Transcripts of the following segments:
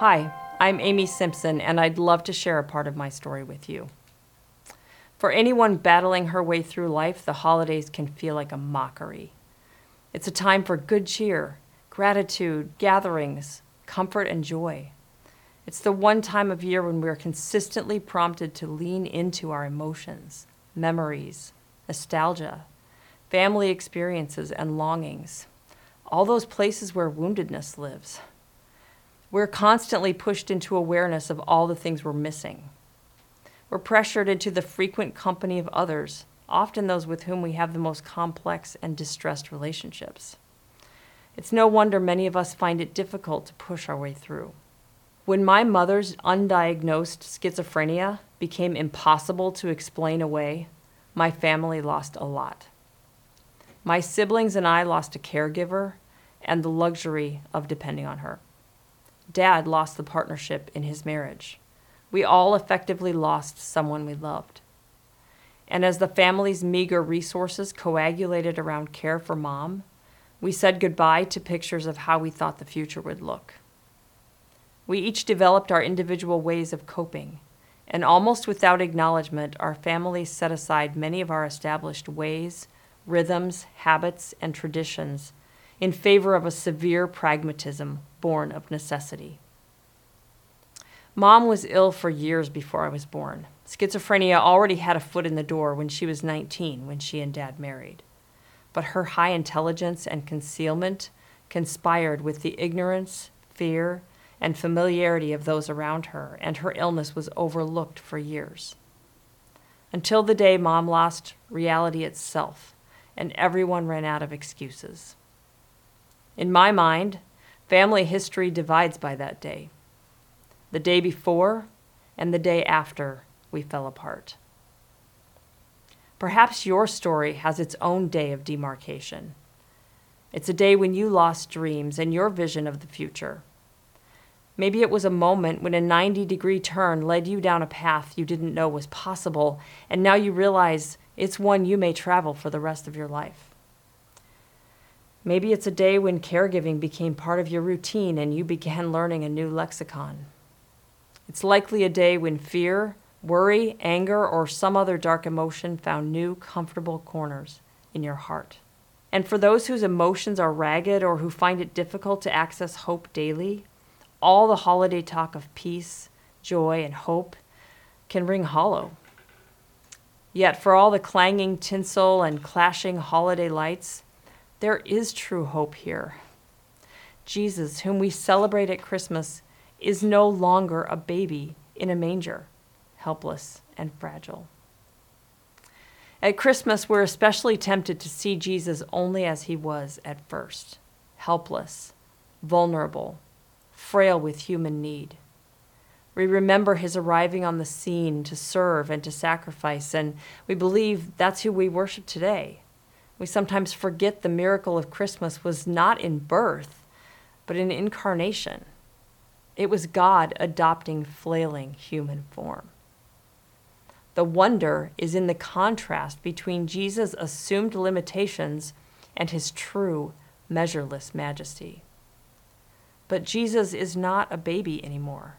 Hi, I'm Amy Simpson, and I'd love to share a part of my story with you. For anyone battling her way through life, the holidays can feel like a mockery. It's a time for good cheer, gratitude, gatherings, comfort, and joy. It's the one time of year when we are consistently prompted to lean into our emotions, memories, nostalgia, family experiences, and longings, all those places where woundedness lives. We're constantly pushed into awareness of all the things we're missing. We're pressured into the frequent company of others, often those with whom we have the most complex and distressed relationships. It's no wonder many of us find it difficult to push our way through. When my mother's undiagnosed schizophrenia became impossible to explain away, my family lost a lot. My siblings and I lost a caregiver and the luxury of depending on her. Dad lost the partnership in his marriage. We all effectively lost someone we loved. And as the family's meager resources coagulated around care for mom, we said goodbye to pictures of how we thought the future would look. We each developed our individual ways of coping, and almost without acknowledgement, our families set aside many of our established ways, rhythms, habits, and traditions in favor of a severe pragmatism born of necessity. Mom was ill for years before I was born. Schizophrenia already had a foot in the door when she was 19 when she and dad married. But her high intelligence and concealment conspired with the ignorance, fear, and familiarity of those around her, and her illness was overlooked for years. Until the day mom lost reality itself, and everyone ran out of excuses. In my mind, family history divides by that day the day before and the day after we fell apart. Perhaps your story has its own day of demarcation. It's a day when you lost dreams and your vision of the future. Maybe it was a moment when a 90 degree turn led you down a path you didn't know was possible, and now you realize it's one you may travel for the rest of your life. Maybe it's a day when caregiving became part of your routine and you began learning a new lexicon. It's likely a day when fear, worry, anger, or some other dark emotion found new, comfortable corners in your heart. And for those whose emotions are ragged or who find it difficult to access hope daily, all the holiday talk of peace, joy, and hope can ring hollow. Yet, for all the clanging tinsel and clashing holiday lights, there is true hope here. Jesus, whom we celebrate at Christmas, is no longer a baby in a manger, helpless and fragile. At Christmas, we're especially tempted to see Jesus only as he was at first helpless, vulnerable, frail with human need. We remember his arriving on the scene to serve and to sacrifice, and we believe that's who we worship today. We sometimes forget the miracle of Christmas was not in birth, but in incarnation. It was God adopting flailing human form. The wonder is in the contrast between Jesus' assumed limitations and his true, measureless majesty. But Jesus is not a baby anymore.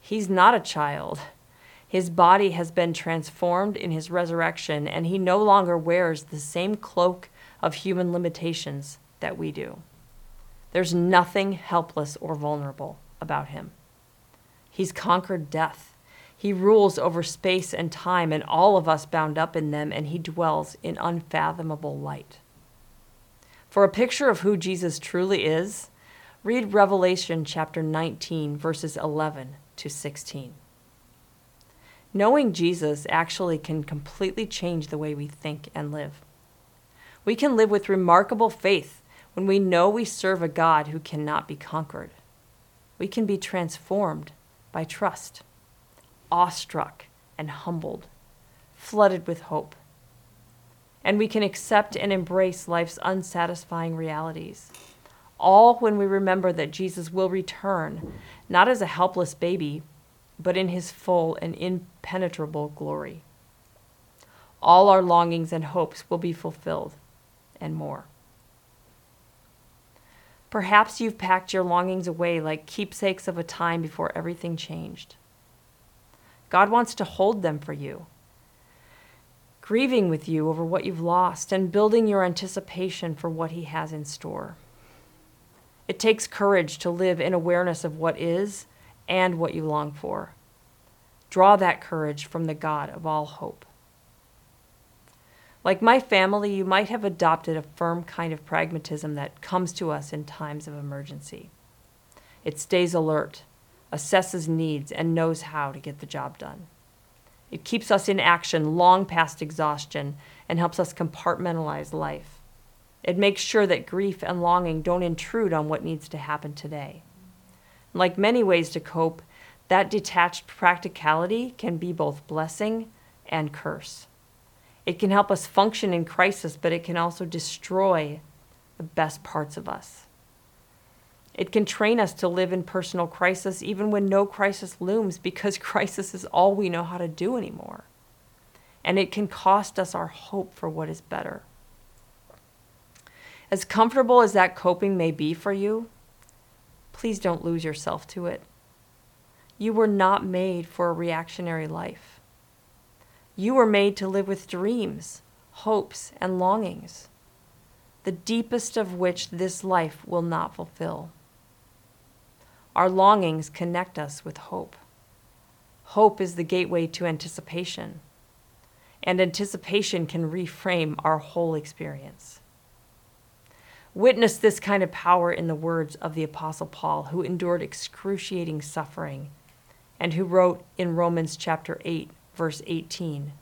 He's not a child. His body has been transformed in his resurrection, and he no longer wears the same cloak of human limitations that we do. There's nothing helpless or vulnerable about him. He's conquered death. He rules over space and time, and all of us bound up in them, and he dwells in unfathomable light. For a picture of who Jesus truly is, read Revelation chapter 19, verses 11 to 16. Knowing Jesus actually can completely change the way we think and live. We can live with remarkable faith when we know we serve a God who cannot be conquered we can be transformed by trust, awestruck and humbled, flooded with hope. And we can accept and embrace life's unsatisfying realities, all when we remember that Jesus will return, not as a helpless baby, but in his full and impenetrable glory. All our longings and hopes will be fulfilled, and more. Perhaps you've packed your longings away like keepsakes of a time before everything changed. God wants to hold them for you, grieving with you over what you've lost and building your anticipation for what He has in store. It takes courage to live in awareness of what is and what you long for. Draw that courage from the God of all hope. Like my family, you might have adopted a firm kind of pragmatism that comes to us in times of emergency. It stays alert, assesses needs, and knows how to get the job done. It keeps us in action long past exhaustion and helps us compartmentalize life. It makes sure that grief and longing don't intrude on what needs to happen today. Like many ways to cope, that detached practicality can be both blessing and curse. It can help us function in crisis, but it can also destroy the best parts of us. It can train us to live in personal crisis even when no crisis looms because crisis is all we know how to do anymore. And it can cost us our hope for what is better. As comfortable as that coping may be for you, please don't lose yourself to it. You were not made for a reactionary life. You were made to live with dreams, hopes, and longings, the deepest of which this life will not fulfill. Our longings connect us with hope. Hope is the gateway to anticipation, and anticipation can reframe our whole experience. Witness this kind of power in the words of the Apostle Paul, who endured excruciating suffering and who wrote in Romans chapter 8, verse 18.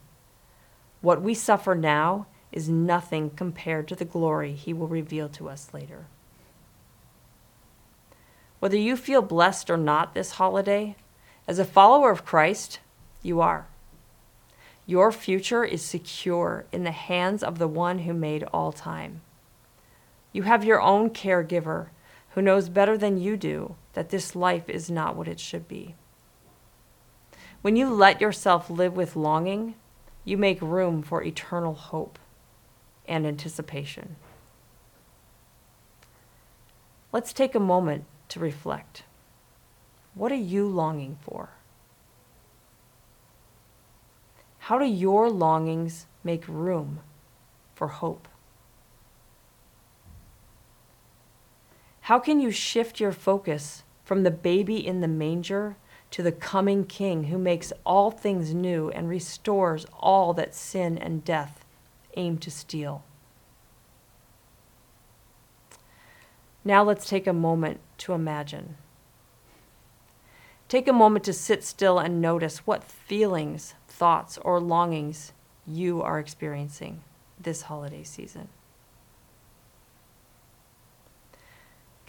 What we suffer now is nothing compared to the glory he will reveal to us later. Whether you feel blessed or not this holiday, as a follower of Christ, you are. Your future is secure in the hands of the one who made all time. You have your own caregiver who knows better than you do that this life is not what it should be. When you let yourself live with longing, you make room for eternal hope and anticipation. Let's take a moment to reflect. What are you longing for? How do your longings make room for hope? How can you shift your focus from the baby in the manger to the coming King who makes all things new and restores all that sin and death aim to steal. Now let's take a moment to imagine. Take a moment to sit still and notice what feelings, thoughts, or longings you are experiencing this holiday season.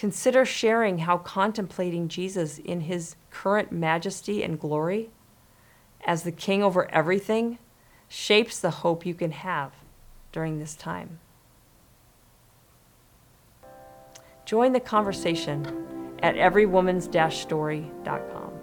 Consider sharing how contemplating Jesus in his current majesty and glory as the king over everything shapes the hope you can have during this time. Join the conversation at everywomans-story.com.